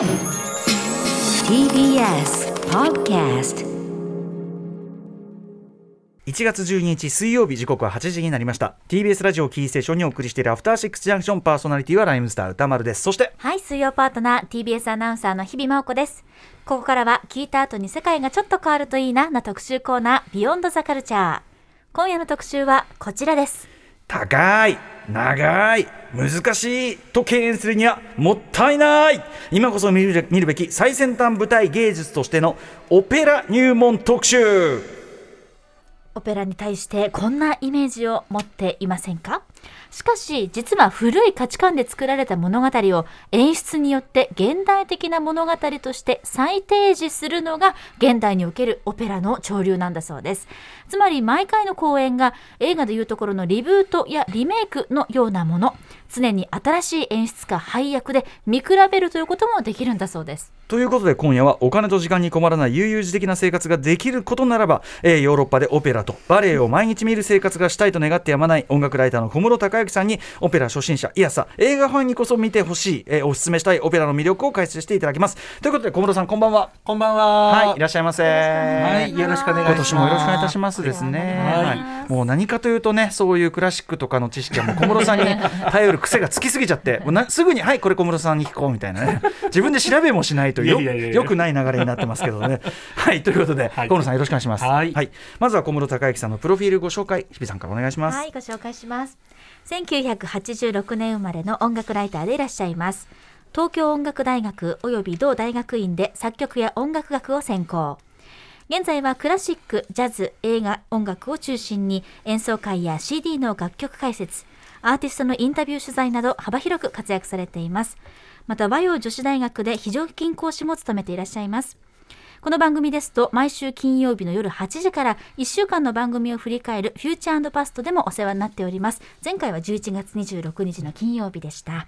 TBS Podcast 1月12日水曜日時刻は8時になりました TBS ラジオキーステーションにお送りしているアフターシックスジャンクションパーソナリティはライムスター歌丸ですそしてはい、水曜パートナー TBS アナウンサーの日々真央子です。ここからは聞いた後に世界がちょっと変わるといいなな特集コーナービヨンドザカルチャー。今夜の特集はこちらです。高い長い難しいと敬遠するにはもったいない。今こそ見る見るべき最先端舞台芸術としてのオペラ入門特集。オペラに対してこんなイメージを持っていませんか？しかし実は古い価値観で作られた物語を演出によって現代的な物語として再提示するのが現代におけるオペラの潮流なんだそうです。つまり毎回の公演が映画でいうところのリブートやリメイクのようなもの。常に新しい演出家配役で見比べるということもできるんだそうですということで今夜はお金と時間に困らない悠々自適な生活ができることならば、えーヨーロッパでオペラとバレエを毎日見る生活がしたいと願ってやまない音楽ライターの小室孝之さんにオペラ初心者いやさ映画ファンにこそ見てほしい、えーおすすめしたいオペラの魅力を解説していただきますということで小室さんこんばんはこんばんは。はいいらっしゃいませはい、よろしくお願いします。今年もよろしくお願いいたしますですね。はいはい、もう何かというとね、そういうクラシックとかの知識はもう小室さんに頼る癖がつきすぎちゃって、もうなすぐにはいこれ小室さんに聞こうみたいなね、自分で調べもしないとよよくない流れになってますけどね。はいということで、はい小室さんよろしくお願いします。はいまずは小室孝之さんのプロフィールご紹介、日比さんからお願いします。はい、ご紹介します。1986年生まれの音楽ライターでいらっしゃいます。東京音楽大学及び同大学院で作曲や音楽学を専攻。現在はクラシック、ジャズ、映画、音楽を中心に演奏会や CD の楽曲解説、アーティストのインタビュー取材など幅広く活躍されています。また和洋女子大学で非常勤講師も務めていらっしゃいます。この番組ですと毎週金曜日の夜8時から1週間の番組を振り返るフューチャーパストでもお世話になっております。前回は11月26日の金曜日でした。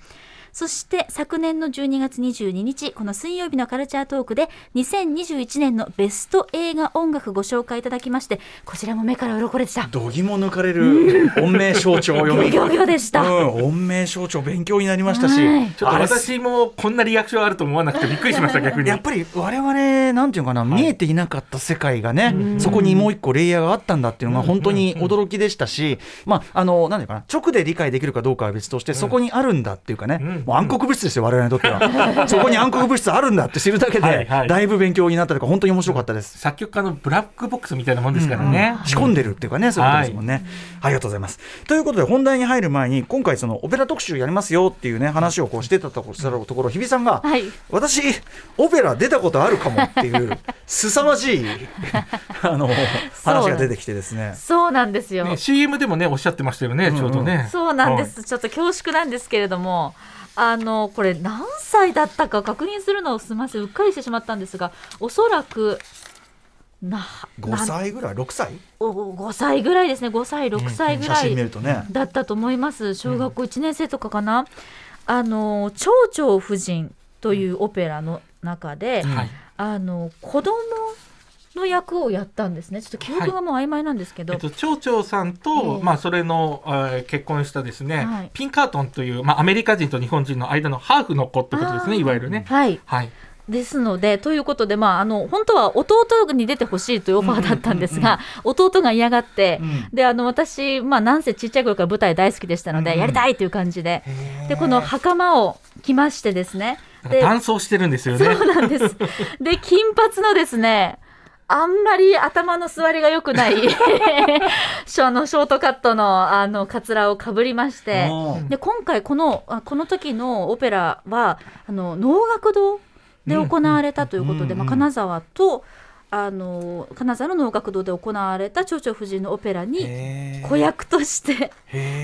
そして昨年の12月22日、この水曜日のカルチャートークで2021年のベスト映画音楽ご紹介いただきまして、こちらも目から鱗でした。度肝抜かれる音名象徴読み。ギョギョでした。うん、音名象徴勉強になりましたし、はいちょっと私もこんなリアクションあると思わなくてびっくりしました、逆に。やっぱり我々なんていうのかな、見えていなかった世界がね、そこにもう一個レイヤーがあったんだっていうのが本当に驚きでしたし、まああのなんていうかな直で理解できるかどうかは別として、そこにあるんだっていうかね、暗黒物質ですよ我々にとっては そこに暗黒物質あるんだって知るだけで、だいぶ勉強になったとか本当に面白かったです。作曲家のブラックボックスみたいなもんですからね。仕込んでるっていうかね、そういうことですもんね、ありがとうございます。ということで、本題に入る前に、今回、そのオペラ特集やりますよっていうね、話をこうしてたところ、日比さんが、はい私、オペラ出たことあるかもっていう、凄まじい あの話が出てきてですね。そうなんですよ。ね CM でもね、おっしゃってましたよね、ちょうどね。そうなんです、ちょっと恐縮なんですけれどもあのこれ何歳だったか確認するのをすみません。うっかりしてしまったんですがおそらくな5な歳ぐらい ?6 歳？お5歳ぐらいですね。5歳6歳ぐ写真見らいるとね。だったと思います。小学校1年生とかかな、あの「蝶々夫人」というオペラの中で、はい。あの子供の役をやったんですね。ちょっと記憶がもう曖昧なんですけど、えっと、町長さんと、ええ。まあ、それの、えー結婚したですね、はい。ピンカートンという、まあ、アメリカ人と日本人の間のハーフの子ってことですね、いわゆるね。はい。はい。ですので、ということで、まあ、あの本当は弟に出てほしいというオファーだったんですが、弟が嫌がって、うん。であの私、まあ、なんせちっちゃい頃から舞台大好きでしたので、うんやりたいという感じで、でこの袴を着ましてですね、なんかで男装してるんですよね。そうなんです。で、金髪のですね、あんまり頭の座りが良くないショあのショートカットのあのカツラをかぶりまして。で今回このあこの時のオペラはあの能楽堂で行われたということで、うん。まあ、金沢とあの金沢の能楽堂で行われた蝶々夫人のオペラに子役として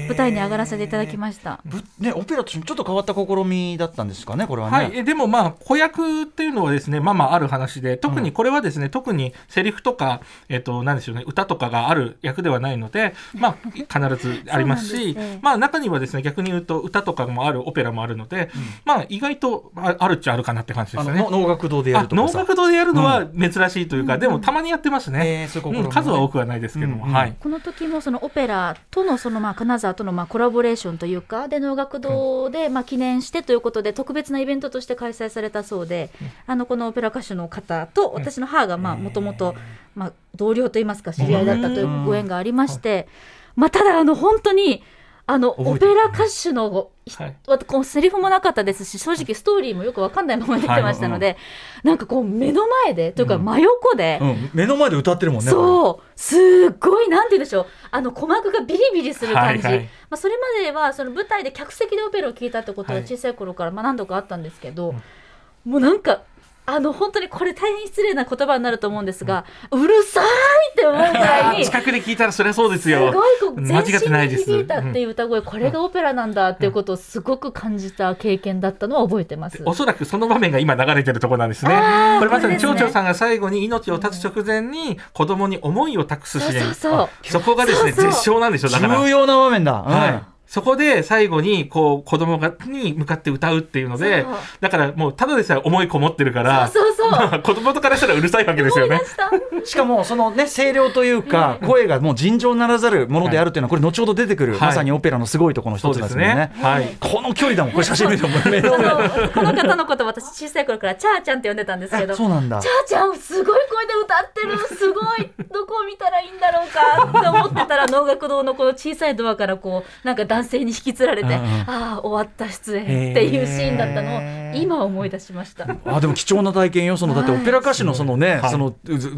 舞台に上がらせていただきました。ぶね、オペラとしてちょっと変わった試みだったんですかね、これはね。はい、えでもまあ子役っていうのはですねまあまあある話で特にこれはですね、特にセリフとか、えっとなんでしょうね歌とかがある役ではないのでまあ必ずありますし ね。まあ中にはですね逆に言うと歌とかもあるオペラもあるので、まあ意外とああるっちゃあるかなって感じですよね。の能楽堂でやあるとかさ。能楽堂でやるのは珍しいというか、でもたまにやってますね、えーそういう試みね。うん数は多くはないですけども、はい。この時もそのオペラとのそのまあ金沢とのまあコラボレーションというかで能楽堂でまあ記念してということで特別なイベントとして開催されたそうで、あのこのオペラ歌手の方と私の母がまあもともとまあ同僚といいますか知り合いだったというご縁がありまして、まあただあの本当にあのオペラ歌手のはい。わこうセリフもなかったですし正直ストーリーもよくわかんないまま出てましたので、なんかこう目の前でというか真横で、うん、目の前で歌ってるもんねそう。すっごいなんて言うんでしょう。あの鼓膜がビリビリする感じ、はいはい。まあ、それまではその舞台で客席でオペラを聴いたってことははい。小さい頃からまあ何度かあったんですけど、もうなんかあの本当にこれ大変失礼な言葉になると思うんですが、うるさいって思うぐらいに。近くで聞いたらそりゃそうですすよごいこう間違ってないです。全身に響いたっていう歌声、これがオペラなんだっていうことをすごく感じた経験だったのは覚えてます。おそらくその場面が今流れてるところなんですね。これまさにこれですね蝶々さんが最後に命を絶つ直前に子供に思いを託すシーンそこがですね絶唱なんでしょだから。重要な場面だ、うん。はい、そこで最後にこう子供がに向かって歌うっていうのでだからもうただでさえ思いこもってるからそうそうそう。まあ子供からしたらうるさいわけですよね。しかもそのね声量というか声がもう尋常ならざるものであるっていうのはこれ後ほど出てくる、はい。まさにオペラのすごいところの一つですね。ね。はい。この距離だもんこれ写真見てもこの方のこと私小さい頃からチャーちゃんって呼んでたんですけどあそうなんだ。チャーちゃんすごい声で歌ってるすごいどこを見たらいいんだろうかって思ってたら能楽堂のこの小さいドアからこうなんか男性に引きつられて、うんうん。ああ終わった出演っていうシーンだったのを今思い出しました。あでも貴重な体験よそのだってオペラ歌手のそのね、はい。その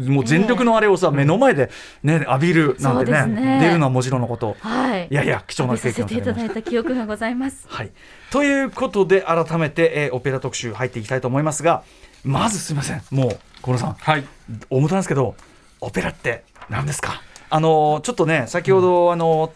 もう全力のあれをさ、目の前でね浴びるなんてねね。出るのはもちろんのこと。はい、いやいや貴重な経験をさせていただいた記憶がございます。はい、ということで改めて、えーオペラ特集入っていきたいと思いますがまずすみません。もう小野さん。はい。大元なんですけどオペラって何ですか？あのーちょっとね先ほど、あのー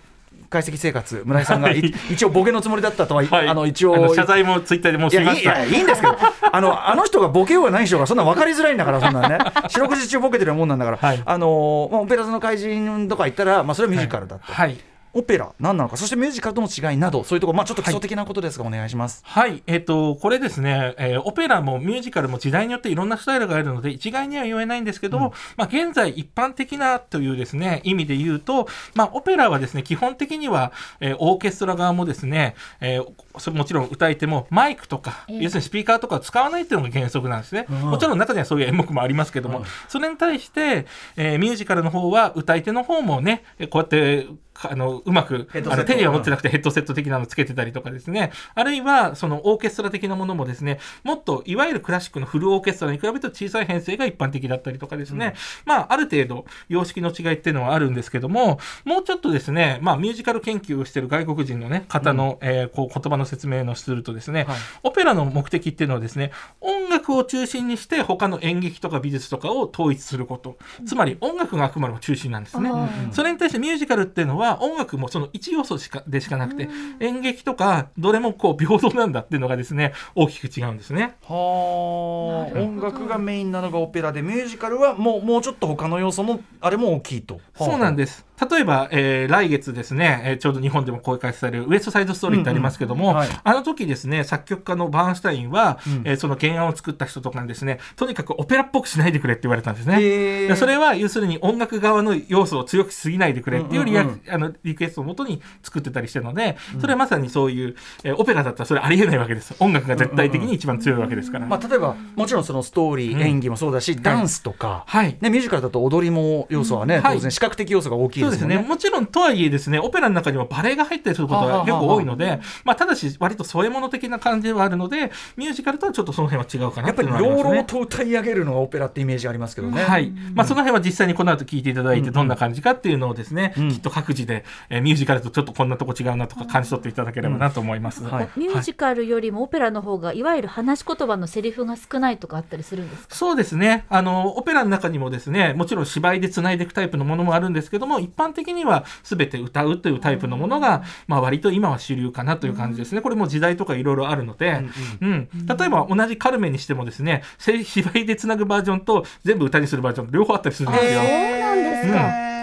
解析生活村井さんがい、はい一応ボケのつもりだったとは、はい。あの一応謝罪もツイッターでもうしました。やいいんですけど あのあの人がボケようがない人がそんな分かりづらいんだからそんなね 四六時中ボケてるもんなんだから、はいあのーまあ、オペラ座の怪人とか言ったら、まあ、それはミュージカルだと、はい。オペラ何なのかそしてミュージカルとの違いなどそういうところ、まあ、ちょっと基礎的なことですが、お願いします。はい、えっ、と、これですね、えーオペラもミュージカルも時代によっていろんなスタイルがあるので、一概には言えないんですけども、まあ、現在一般的なというですね、意味で言うと、まあ、オペラはですね、基本的には、えーオーケストラ側もですね、えーもちろん歌い手もマイクとか、ええ。要するにスピーカーとかを使わないっていうのが原則なんですね。うん。もちろん中にはそういう演目もありますけども、うんそれに対して、えーミュージカルの方は歌い手の方もね、えこうやって、かあのうまくあの手には持ってなくてヘッドセット的なのつけてたりとかですね。あるいはそのオーケストラ的なものもですねもっといわゆるクラシックのフルオーケストラに比べると小さい編成が一般的だったりとかですね、まあある程度様式の違いっていうのはあるんですけどももうちょっとですねまあミュージカル研究をしている外国人のね方の、えーこう言葉の説明のするとですね、はい。オペラの目的っていうのはですね音楽を中心にして他の演劇とか美術とかを統一すること。つまり音楽があくまでも中心なんですね。それに対してミュージカルっていうのは音楽もその一要素しかでしかなくて演劇とかどれもこう平等なんだっていうのがですね大きく違うんですね。はあ。音楽がメインなのがオペラでミュージカルはもうもうちょっと他の要素もあれも大きいと。そうなんでです。例えば、えー来月ですね、えーちょうど日本でも公開されるウエストサイドストーリーってありますけども、うんうんはい。あの時ですね、作曲家のバーンスタインは、うん。えーその原案を作った人とかにですね、とにかくオペラっぽくしないでくれって言われたんですね。それは要するに音楽側の要素を強くしすぎないでくれっていうリアク、うんうんあのリクエストをもとに作ってたりしてるので、それはまさにそういう、えーオペラだったらそれありえないわけです。音楽が絶対的に一番強いわけですから。まあ、例えばもちろんそのストーリー、うん演技もそうだしダンスとか、はい。ね、ミュージカルだと踊りも要素はね、当然視覚的要素が大きいですすね。ね。もちろんとはいえですね、オペラの中にもバレエが入ったりすることが結構多いので、まあ、ただし、割と添え物的な感じではあるので、ミュージカルとはちょっとその辺は違うかなやっぱりいうのはありますね朗々と歌い上げるのがオペラってイメージありますけどね。はい。まあ、その辺は実際にこの後聞いていただいて、うんどんな感じかっていうのをですね、うんきっと各自で、えーミュージカルとちょっとこんなとこ違うなとか感じ取っていただければなと思います。うん。はい。ミュージカルよりもオペラの方がいわゆる話し言葉のセリフが少ないとかあったりするんですか？そうですね。あの、オペラの中にもですね、もちろん芝居で繋いでいくタイプのものもあるんですけども、一般的には全て歌うというタイプのものが、まあ割と今は主流かなという感じですね。これも時代とかいろいろあるので、うん。例えば同じカルメンにしてもですね、せ芝居で繋ぐバージョンと全部歌にするバージョン両方あったりするんですよ。そうなんですか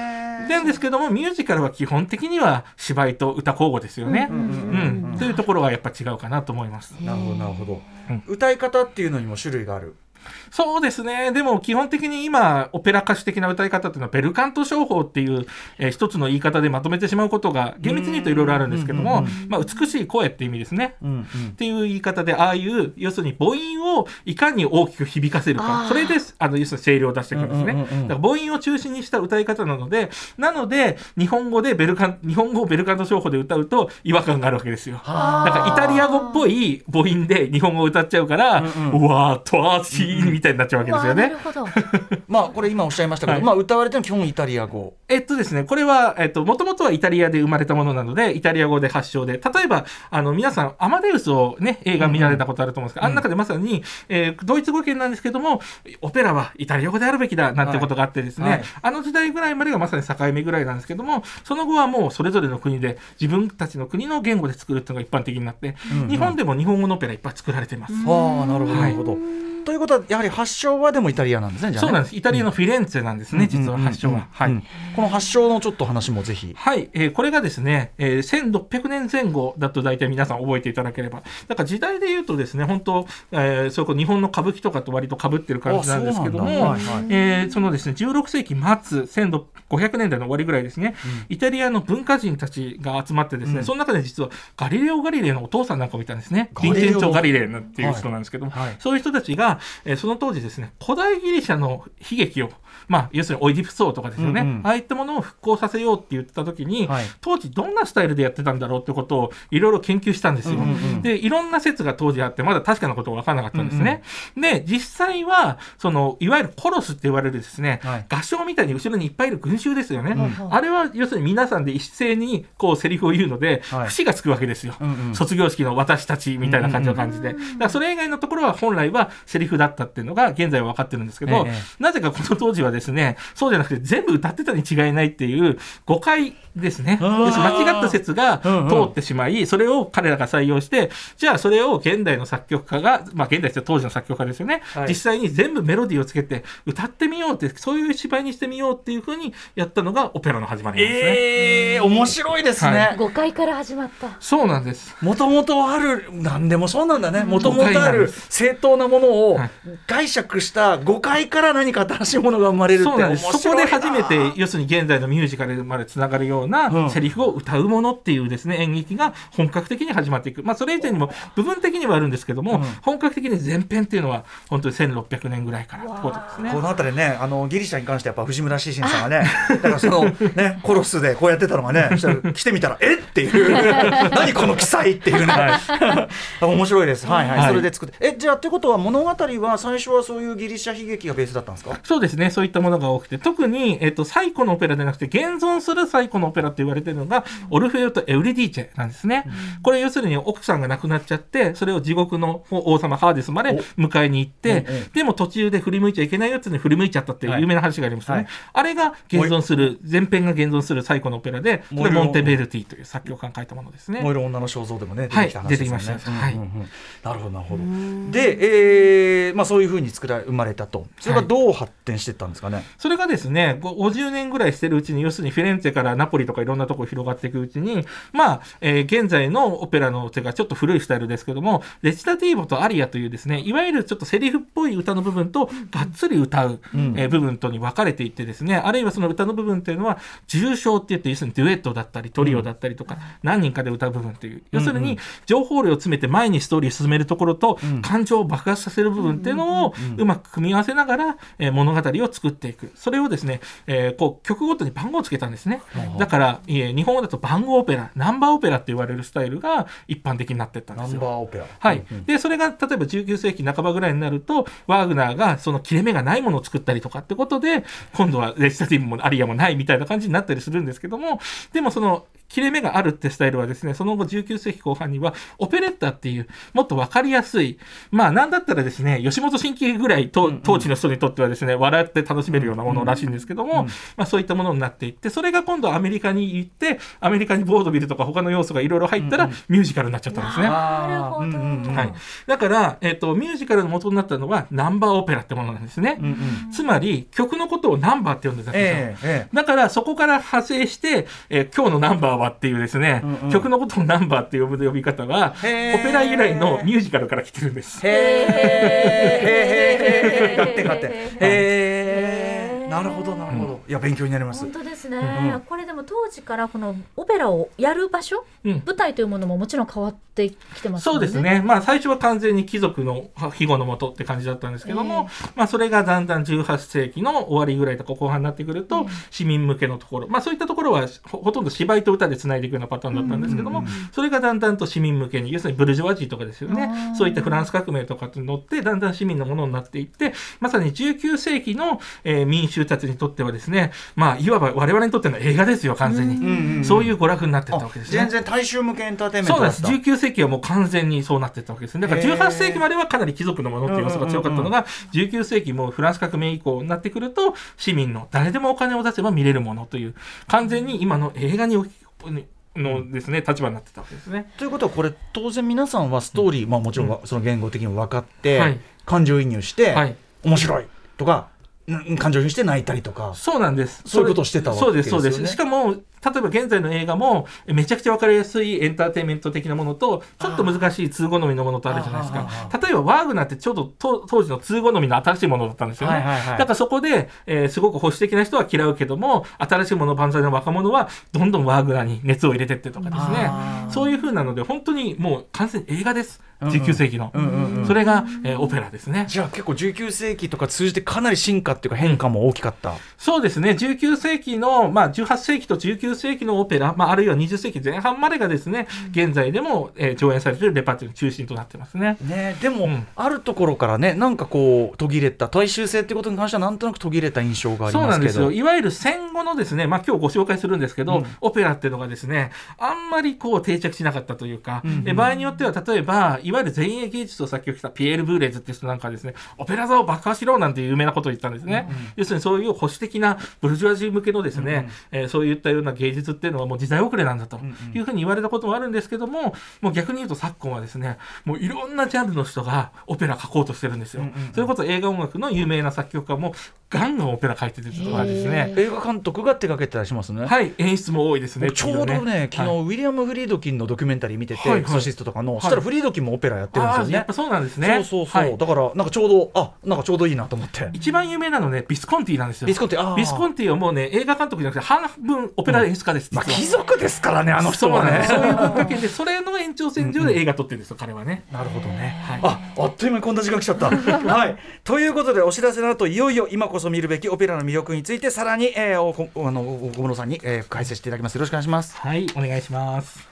なんですけども、ミュージカルは基本的には芝居と歌交互ですよね。ううんん。というところがやっぱ違うかなと思います。なるほどなるほど、うん歌い方っていうのにも種類がある。そうですね。でも基本的に今、オペラ歌手的な歌い方っていうのは、ベルカント商法っていう、えー一つの言い方でまとめてしまうことが、厳密に言うといろいろあるんですけども、まあ、美しい声っていう意味ですね。うんうん。っていう言い方で、ああいう、要するに母音をいかに大きく響かせるあかー、それで、あの、要するに声量を出していくんですね。だから母音を中心にした歌い方なので、なので、日本語でベルカン、日本語をベルカント商法で歌うと違和感があるわけですよ。はだからイタリア語っぽい母音で日本語を歌っちゃうから、ううん。うんわーとわーしーみたいになっちゃうわけですよね。わあなるほど。まあこれ今おっしゃいましたけど、はいまあ歌われてる基本イタリア語えっとですね、これは、えっと、もともとはイタリアで生まれたものなので、イタリア語で発祥で、例えば、あの、皆さん、アマデウスをね、映画見られたことあると思うんですけど、あの中でまさに、えードイツ語圏なんですけども、オペラはイタリア語であるべきだ、なんてことがあってですね、はいはいあの時代ぐらいまでがまさに境目ぐらいなんですけども、その後はもうそれぞれの国で、自分たちの国の言語で作るっていうのが一般的になって、うんうん日本でも日本語のオペラいっぱい作られてます。ああなるほどはないるほど、ということはやはり発祥はでもイタリアなんですねそうなんです。イタリアのフィレンツェなんですね、実は発祥は。はい。うんこの発祥のちょっと話もぜひ。はい、えーこれがですね、えー1600年前後だと大体皆さん覚えていただければ。だから時代で言うとですね、本当、えーそれこそ日本の歌舞伎とかと割と被ってる感じなんですけども、はいはい。えーそのですね、16世紀末、1500年代の終わりぐらいですね、イタリアの文化人たちが集まってですね、うん。その中で実はガリレオ・ガリレイのお父さんなんかもいたんですね。ガリレオヴィンチェンチョ・ガリレイなんていう人なんですけども、はいはい。そういう人たちが、えその当時ですね、古代ギリシャの悲劇を、まあ、要するにオイディプス王とかですよね、うんうん。ああいったものを復興させようって言った時に、はい。当時どんなスタイルでやってたんだろうってことをいろいろ研究したんですよ。うんうんうん。で、いろんな説が当時あって、まだ確かなことが分からなかったんですね。で、実際は、その、いわゆるコロスって言われるですね、はい。合唱みたいに後ろにいっぱいいる群衆ですよね。うんあれは、要するに皆さんで一斉に、こう、セリフを言うので、はい。節がつくわけですよ。うんうん。卒業式の私たちみたいな感じの感じで。だからそれ以外のところは本来はセリフだったっていうのが現在は分かってるんですけど、ええ。なぜかこの当時はですね、そうじゃなくて全部歌ってたに違いないっていう誤解ですね。間違った説がうんうん。通ってしまい、それを彼らが採用して、じゃあそれを現代の作曲家が、まあ現代って当時の作曲家ですよね、はい。実際に全部メロディーをつけて歌ってみようって、そういう芝居にしてみようっていうふうにやったのがオペラの始まりなんですね。ええ面白いですはね誤解から始まった。そうなんです。もともとある何でもそうなんだね。もともとある正当なものをはい。解釈した誤解から何か新しいものが生まれるってそうなんです。面白いそこで初めなて、要するに現在のミュージカルまでつながるよううん。なセリフを歌うものっていうですね、演劇が本格的に始まっていく。まあ、それ以前にも部分的にはあるんですけども、うん。本格的に前編っていうのは、本当に1600年ぐらいからってことですね。こ。の辺りねあのギリシャに関してやっぱ藤村シシンさんがね だからそのねコロスでこうやってたのがね そしたら来てみたらえっ？ていう。何この記載っていうね。面白いです。はいはい、はい。それで作って。えじゃあってことは物語は最初はそういうギリシャ悲劇がベースだったんですか？そうですね、そういったものが多くて、特に、えっと、最古のオペラでなくて、現存する最古のオペラって言われてるのが、オルフェウとエウリディーチェなんですね。これ要するに奥さんが亡くなっちゃって、それを地獄の王様ハーデスまで迎えに行って、うんうん。でも途中で振り向いちゃいけないよっていうのに振り向いちゃったっていう有名な話がありますよね。はい。あれが現存する、前編が現存する最古のオペラで、これモンテベルティという作曲家が書いたものですね。燃える女の肖像でもね出はいてきた話ですよね、出てきました。はいうんうん。うんなるほどなるほど。で、えーまあ、そういうふうに作ら生まれたと。それがどう発展していったんですかね、それがですね、ご50年ぐらいしてるうちに、要するにフィレンツェからナポリとかいろんなところ広がっていくうちに、まあ、えー現在のオペラの手がちょっと古いスタイルですけども、レチタティーボとアリアというですね、いわゆるちょっとセリフっぽい歌の部分と、がっつり歌う、うん。えー部分とに分かれていってですね、あるいはその歌の部分っていうのは、重唱って言って、要するにデュエットだったり、トリオだったりとか、何人かで歌う部分という、要するに、情報量を詰めて前にストーリーを進めるところと、ん。感情を爆発させる部分っていうのをうまく組み合わせながら、えー物語を作っていく。それをですね、えーこう曲ごとに番号をつけたんですね。だから、えー日本語だと番号オペラ、ナンバーオペラって言われるスタイルが一般的になっていったんナンですよ。バーオペラはいうんうんでそれが例えば19世紀半ばぐらいになるとワーグナーがその切れ目がないものを作ったりとかってことで今度はレジタティブもアリアもないみたいな感じになったりするんですけどもでもその切れ目があるってスタイルはですねその後19世紀後半にはオペレッタっていうもっと分かりやすいまあなんだったらですね吉本新喜劇ぐらいと当地の人にとってはですね笑って楽しめるようなものらしいんですけども、まあ、そういったものになっていってそれが今度アメリカに行ってアメリカにボードビルとか他の要素がいろいろ入ったらミュージカルになっちゃったんですね。なるほど。はい、だから、えっとミュージカルの元になったのはナンバーオペラってものなんですね、うんうん。つまり曲のことをナンバーって呼んでたんですよ、えええだからそこから派生して、えー今日のナンバーはっていうですね、うんうん。曲のことをナンバーって呼ぶ呼び方は、オペラ由来のミュージカルから来てるんです。えへへー。へー勝手勝手へえなるほどなるほど。いや勉強になります。本当ですね、うんこれでも当時からこのオペラをやる場所、うん。舞台というものももちろん変わってきてますよね。そうですね。まあ最初は完全に貴族の庇護のもとって感じだったんですけども、まあそれがだんだん18世紀の終わりぐらいとか後半になってくると、うん。市民向けのところ、まあそういったところはほほとんど芝居と歌で繋いでいくようなパターンだったんですけども、うんうんそれがだんだんと市民向けに、要するにブルジョワジーとかですよね。そういったフランス革命とかに乗って、だんだん市民のものになっていって、まさに19世紀の、えー民衆たちにとってはですね、まあいわば我々にとっての映画ですよ、完全に。うんうんうんそういう娯楽になってたあわけですね。全然大衆向けエンターテインメンそうなんです。トだった19世紀はもう完全にそうなってたわけですね。だからへー18世紀まではかなり貴族のものっていう要素が強かったのが、19世紀もうフランス革命以降になってくると、市民の誰でもお金を出せば見れるものという、完全に今の映画に置きのですね、立場になってたわけですね。ということはこれ当然皆さんはストーリー、まあ、もちろんわその言語的にも分かって、はい感情移入して、はい。面白いとかん感情移入して泣いたりとかそうなんです。そういうことをしてたわけそうです、そうです。ですよねしかも、例えば現在の映画も、えめちゃくちゃわかりやすいエンターテインメント的なものと、ちょっと難しい通好みのものとあるじゃないですか。例えば、ワーグナーってちょうど当当時の通好みの新しいものだったんですよね。だからそこで、えーすごく保守的な人は嫌うけども、新しいもの万歳の若者は、どんどんワーグナーに熱を入れてってとかですねそういう風なので、本当にもう完全に映画です。うんうん19世紀の。それが、えーオペラですね。じゃあ結構19世紀とか通じてかなり進化っていうか変化も大きかった、そうですね、19世紀の、まあ、18世紀と19世紀のオペラ、まあ、あるいは20世紀前半までがですね、現在でも、えー上演されているレパートリーの中心となってますね。ね、でも、うん。あるところからねなんかこう途切れた大衆性っていうことに関してはなんとなく途切れた印象がありそうますけど。なんですよ。いわゆる戦後のですね、まあ今日ご紹介するんですけど、うん。オペラっていうのがですね、あんまりこう定着しなかったというか、うんうんで場合によっては例えば、いわゆる前衛芸術を作曲したピエール・ブーレーズっていう人なんかはですね、オペラ座を爆破しろなんていう有名なことを言ったんですね。要するにそういう保守的なブルジョワジー向けのですね、えーそういったような芸術っていうのはもう時代遅れなんだというふうに言われたこともあるんですけども、もう逆に言うと昨今はですね、もういろんなジャンルの人がオペラ書こうとしてるんですよ。うんうんうんそれこそ映画音楽の有名な作曲家もガンガンオペラ書いてるとかですね。映画監督が手掛けてたりしますね、はい、演出も多いですね。僕ちょうどね、昨日、はいウィリアム・フリードキンのドキュメンタリー見てて、エクソシストとかの、いそしたらフリードキンもオペラやってるんですよねやっぱ。そうなんですね。そうそうそう、はいだからなんかちょうどあなんかちょうどいいなと思って一番有名なのね、ビスコンティなんですよ。ビスコンティビスコンティはもうね、映画監督じゃなくて半分オペラ演出家です。まあ貴族ですからねあの人はねそういう文化圏で、それの延長線上で映画撮ってるんですよ、彼はね。なるほどね、はいああっという間にこんな時間来ちゃった。はい、ということでお知らせの後いよいよ今こそ見るべきオペラの魅力についてさらに、えー、おこあのお小室さんに、えー、解説していただきますよろしくお願いします。はい、お願いします。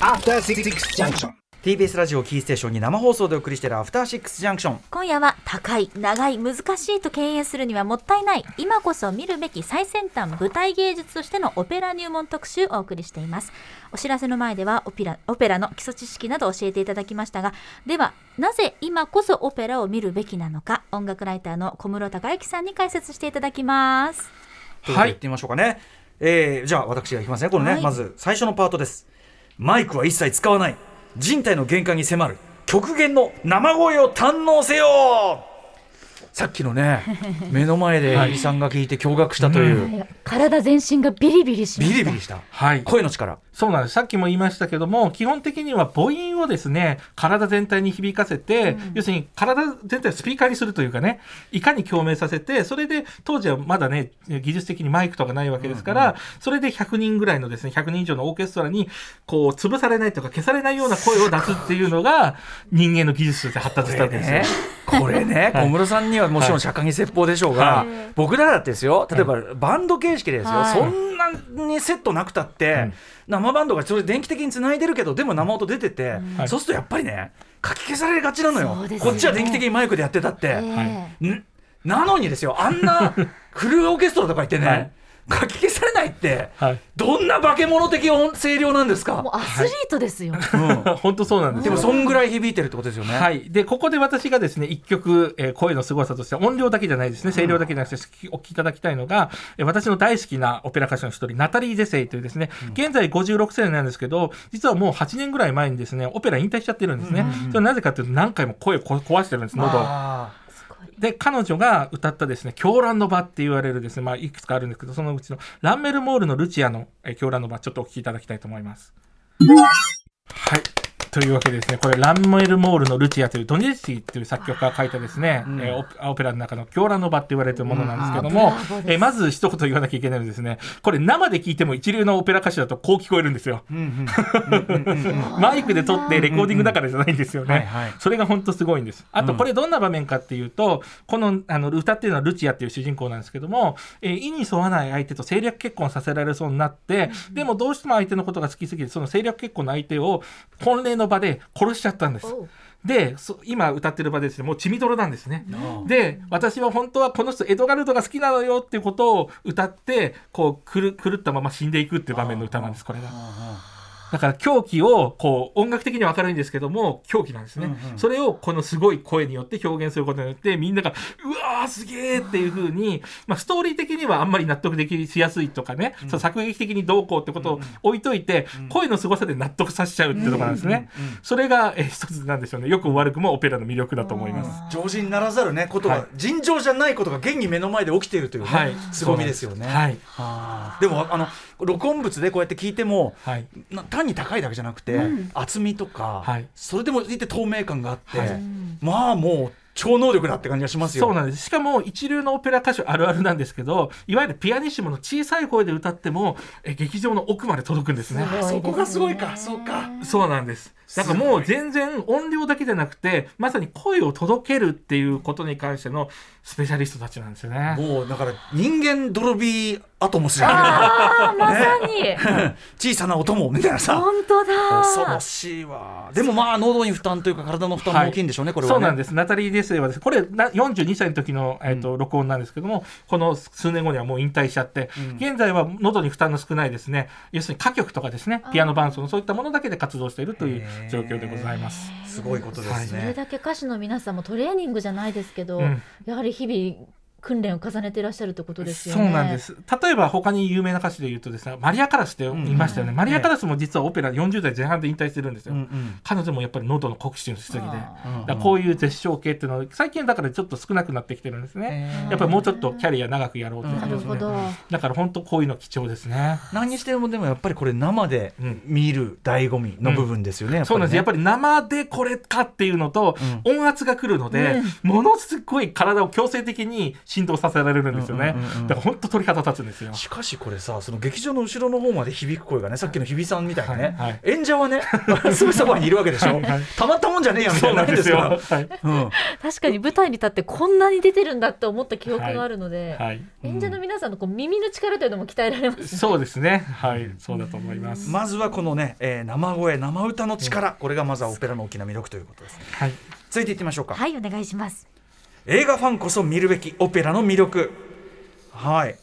After Six Junction. TBS ラジオキーステーションに生放送でお送りしているアフターシックスジャンクション今夜は高い長い難しいと敬遠するにはもったいない今こそ見るべき最先端舞台芸術としてのオペラ入門特集をお送りしています。お知らせの前ではオペラオペラの基礎知識など教えていただきましたがではなぜ今こそオペラを見るべきなのか音楽ライターの小室孝之さんに解説していただきます。とい行ってみましょうかね、えーじゃあ私がいきますね。これね、はい。まず最初のパートです。マイクは一切使わない人体の限界に迫る極限の生声を堪能せよ。さっきのね 目の前でエビさんが聞いて驚愕したという、体全身がビリビリしました。ビリビリした。はい。声の力そうなんです。さっきも言いましたけども、基本的には母音をですね、体全体に響かせて、要するに体全体をスピーカーにするというかね、いかに共鳴させて、それで当時はまだね、技術的にマイクとかないわけですから、それで100人ぐらいのですね、100人以上のオーケストラに、こう、潰されないとか消されないような声を出すっていうのが、人間の技術として発達したわけですよ。ね。これね、はい。小室さんにはもちろん釈迦に説法でしょうが、は僕らだってですよ例えばバンド形式でですよ、はい。そんなにセットなくたって、うん生バンドがそれ電気的につないでるけどでも生音出てて、はい。そうするとやっぱりねかき消されがちなのよ、ね。こっちは電気的にマイクでやってたって、ええ。ん？なのにですよあんなフルオーケストラとか言ってね、はいかき消されないって、はい。どんな化け物的音声量なんですか？もう、アスリートですよ、うん、本当そうなんですよでもそんぐらい響いてるってことですよね。はい。で、ここで私がですね、一曲、えー声の凄さとして、音量だけじゃないですね、声量だけじゃなくて、お聞きいただきたいのが、えー私の大好きなオペラ歌手の一人、ナタリー・ゼセイというですね、現在56歳なんですけど、実はもう8年ぐらい前にですね、オペラ引退しちゃってるんですね。それはなぜかというと、何回も声をこ壊してるんです、喉を。で、彼女が歌ったですね、狂乱の場って言われるですね、まあ、いくつかあるんですけど、そのうちのランメルモールのルチアの、えー狂乱の場、ちょっとお聞きいただきたいと思います。はい。というわけでですね、これ、ランメルモールのルチアというドニエスティという作曲家が書いたですね、んえーオペラの中の狂乱の場って言われてるものなんですけども、えーまず一言言わなきゃいけないのはですね、これ生で聞いても一流のオペラ歌手だとこう聞こえるんですよ。マイクで撮ってレコーディングだからじゃないんですよね。それが本当すごいんです。あとこれどんな場面かっていうと、このあの歌っていうのはルチアっていう主人公なんですけども、えー意に沿わない相手と政略結婚させられそうになって、でもどうしても相手のことが好きすぎて、その政略結婚の相手を婚礼の場で殺しちゃったんです。でそ今歌ってる場でですねもう血みどろなんですね。で私は本当はこの人エドガルドが好きなのよっていうことを歌ってこう狂狂ったまま死んでいくっていう場面の歌なんですこれが。だから狂気をこう音楽的には明るいんですけども狂気なんですね、うんうん。それをこのすごい声によって表現することによってみんながうわーすげーっていう風にまあストーリー的にはあんまり納得できしやすいとかね、その作劇的にどうこうってことを置いといて、声の凄さで納得させちゃうっていうところなんですね、それがえー一つなんでしょうね。よくも悪くもオペラの魅力だと思います。常人ならざるねことが、はい。尋常じゃないことが現に目の前で起きているというね、はい。凄みですよね。はい。はあでもあの録音物でこうやって聞いてもはいな単に高いだけじゃなくて、厚みとか、はいそれでもいて透明感があって、はいまあもう超能力だって感じがしますよ。そうなんですしかも一流のオペラ歌手あるあるなんですけどいわゆるピアニッシモの小さい声で歌ってもえ劇場の奥まで届くんですね。あそこがすごいか、そうか。そうなんです。だからもう全然音量だけじゃなくてまさに声を届けるっていうことに関してのスペシャリストたちなんですよね。もうだから人間ドロビーアトモスじゃまさに、小さな音もみたいなさ。本当だ。恐ろしいわ。でもまあ喉に負担というか体の負担も大きいんでしょうね、これはね。そうなんです。ナタリー・デスレはですねこれな42歳の時の、えーと録音なんですけども、この数年後にはもう引退しちゃって、現在は喉に負担の少ないですね、要するに歌曲とかですね、ピアノ伴奏のそういったものだけで活動しているという状況でございます。すごいことですそれね、だけ歌手の皆さんもトレーニングじゃないですけど、うん。やはり日々訓練を重ねていらっしゃるってことですよね。そうなんで。す。例えば他に有名な歌手で言うとですね、マリア・カラスって言いましたよね。マリア・カラスも実はオペラ40代前半で引退してるんですよ。うんうん彼女もやっぱり喉の酷使のしすぎで。だこういう絶唱系っていうのは最近だからちょっと少なくなってきてるんですね。やっぱりもうちょっとキャリア長くやろうというなことですね。るほど。だから本当こういうの貴重ですね。何にしてもでもやっぱりこれ生でうん見る醍醐味の部分ですよね、そうなんです。やっぱりり生でこれかっていうのと、音圧が来るので、ものすごい体を強制的に振動させられるんですよねうんうんうんうん。だから本当鳥肌立つんですよ。しかしこれさその劇場の後ろの方まで響く声がねさっきの日比さんみたいなね、はいはい演者はね すぐそばにいるわけでしょ、たまったもんじゃねえやみたいなですよ。か？はい。うん、確かに舞台に立ってこんなに出てるんだって思った記憶があるので、はい。演者の皆さんのこう耳の力というのも鍛えられますね。そうですね。はい。そうだと思います。まずはこのね、えー生声生歌の力、これがまずはオペラの大きな魅力ということですねはい。続いていってみましょうか、はい、お願いします。映画ファンこそ見るべきオペラの魅力。はい。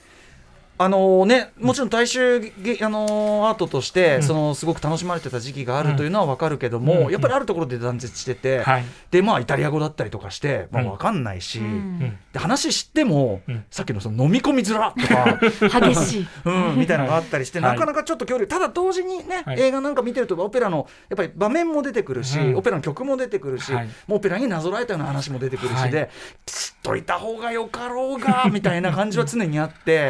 あのね、もちろん大衆げ、あのーアートとして、ん。そのすごく楽しまれてた時期があるというのは分かるけども、うん。やっぱりあるところで断絶してて、はい。でまあイタリア語だったりとかして、まあ、うん。分かんないし、うん。うん。で話知っても、うん。さっきのその飲み込みづらとか、激しい。うん、みたいなのがあったりして、はい。なかなかちょっと距離ただ同時にね、はい。映画なんか見てるとオペラのやっぱり場面も出てくるし、うん。オペラの曲も出てくるし、はい。もうオペラになぞらえたような話も出てくるしはい。で、知っといた方がよかろうがみたいな感じは常にあって。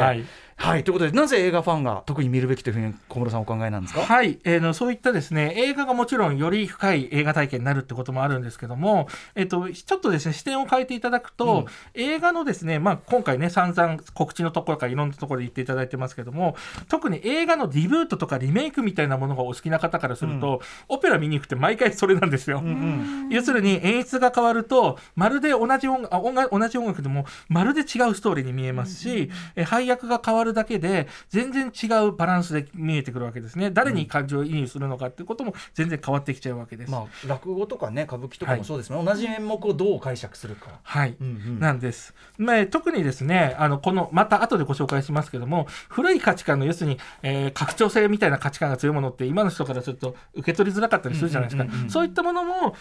はい。はい、ということでなぜ映画ファンが特に見るべきというふうに小室さんお考えなんですか、はい、えーのそういったですね映画がもちろんより深い映画体験になるってこともあるんですけども、えっとちょっとですね視点を変えていただくと、映画のですね、まあ、今回ね散々告知のところからいろんなところで言っていただいてますけども特に映画のリブートとかリメイクみたいなものがお好きな方からすると、オペラ見に行くって毎回それなんですよ。要するに演出が変わるとまるで同じ音楽あ音楽同じ音楽でもまるで違うストーリーに見えますし、え配役が変わるだけで全然違うバランスで見えてくるわけですね。誰に感情を移入するのかっていうことも全然変わってきちゃうわけです。まあ、落語とかね歌舞伎とかもそうですね、同じ演目をどう解釈するか。はい、うんうん。なんです、まあ、特にですねあのこのまた後でご紹介しますけども古い価値観の要するに、えー拡張性みたいな価値観が強いものって今の人からすると受け取りづらかったりするじゃないですか、そういったものもか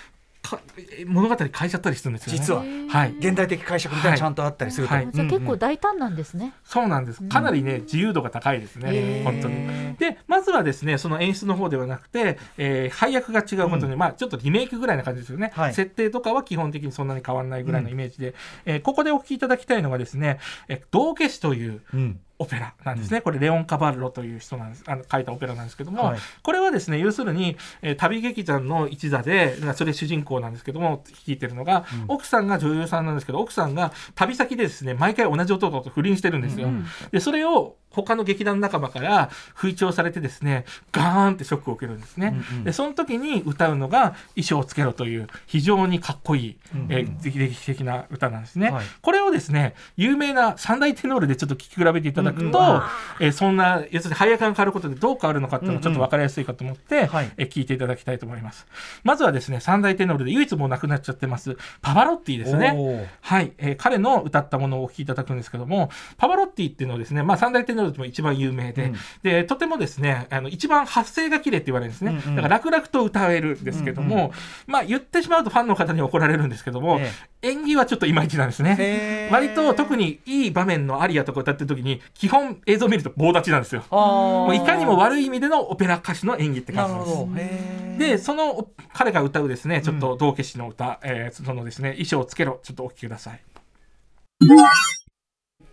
物語変えちゃったりするんですよね。実は。はい。現代的解釈みたいなのちゃんとあったりすると、はい。じゃあ結構大胆なんですね。そうなんです。かなりね、自由度が高いですね、本当に。で、まずはですね、その演出の方ではなくて、えー配役が違うことに、まあ、ちょっとリメイクぐらいな感じですよね、はい。設定とかは基本的にそんなに変わらないぐらいのイメージで、えーここでお聞きいただきたいのがですね、えー道化師という、うんオペラなんですね、これレオン・カバルロという人なんです。あの書いたオペラなんですけども、はい。これはですね要するに、えー旅劇団の一座でまあそれ主人公なんですけども聞いてるのが、奥さんが女優さんなんですけど奥さんが旅先でですね毎回同じ男と不倫してるんですよ。でそれを他の劇団仲間から吹聴されてですねガーンってショックを受けるんですね。うんうんでその時に歌うのが「衣装をつけろ」という非常にかっこいい、えー劇的な歌なんですね。はいこれをですね有名な三大テノールでちょっと聞き比べていただくと、うんうんえーそんな要するに配役が変わることでどう変わるのかっていうのがちょっと分かりやすいかと思って、はいえー聞いていただきたいと思います。まずはですね三大テノールで唯一もう亡くなっちゃってますパバロッティですね。はい、えー彼の歌ったものをお聴きいただくんですけども、パバロッティっていうのはですね、まあ、三大テノールでも一番有名で、うんで、とてもですね、あの、一番発声が綺麗って言われるんですね。うんうんだから楽々と歌えるんですけども、まあ、言ってしまうとファンの方に怒られるんですけども、え演技はちょっといまいちなんですね。割と特にいい場面のアリアとか歌ってる時に、基本映像を見ると棒立ちなんですよ。もういかにも悪い意味でのオペラ歌手の演技ってな感じなんです。で、そのお彼が歌うですね、ちょっと道化師の歌、えーそのですね、衣装をつけろ、ちょっとお聴きください。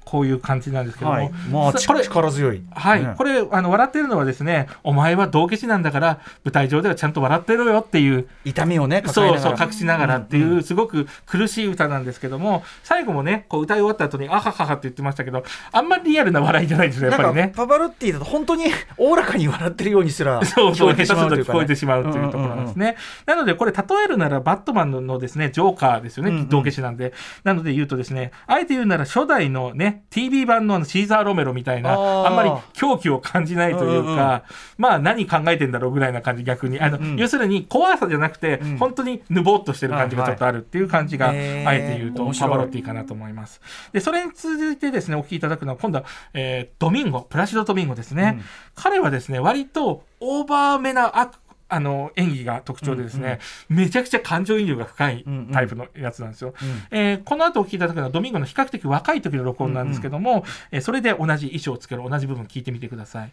こういう感じなんですけども、はいまあこれ力強いはい、ねこれあの笑ってるのはですねお前は道化師なんだから舞台上ではちゃんと笑ってろよっていう痛みをねそうそう隠しながらっていうすごく苦しい歌なんですけども最後もねこう歌い終わった後にあはははって言ってましたけどあんまりリアルな笑いじゃないですよやっぱりね。パパロッティだと本当におおらかに笑ってるようにすらそうそう、聞こえてしまうというかねこえてしまうというところなんですね。なので、これ、例えるなら、バットマンのですね、ジョーカーですよね、うんうん道化師なんで。なので言うとですね、あえて言うなら、初代のね、TV 版のあのシーザー・ロメロみたいな、あんまり狂気を感じないというか、まあ、何考えてんだろうぐらいな感じ、逆に。あの、うん要するに、怖さじゃなくて、うん。本当にぬぼっとしてる感じがちょっとあるっていう感じが、あえて言うと、パバロッティかなと思います。で、それに続いてですね、お聞きいただくのは、今度は、えードミンゴ、プラシド・ドミンゴですね。うん。彼はですね、割とオーバーめなアクあの演技が特徴でですね、めちゃくちゃ感情移入が深いうんうんタイプのやつなんですよ。うんえーこの後お聞きいただくのはドミンゴの比較的若い時の録音なんですけども、えーそれで同じ衣装をつける同じ部分聞いてみてください。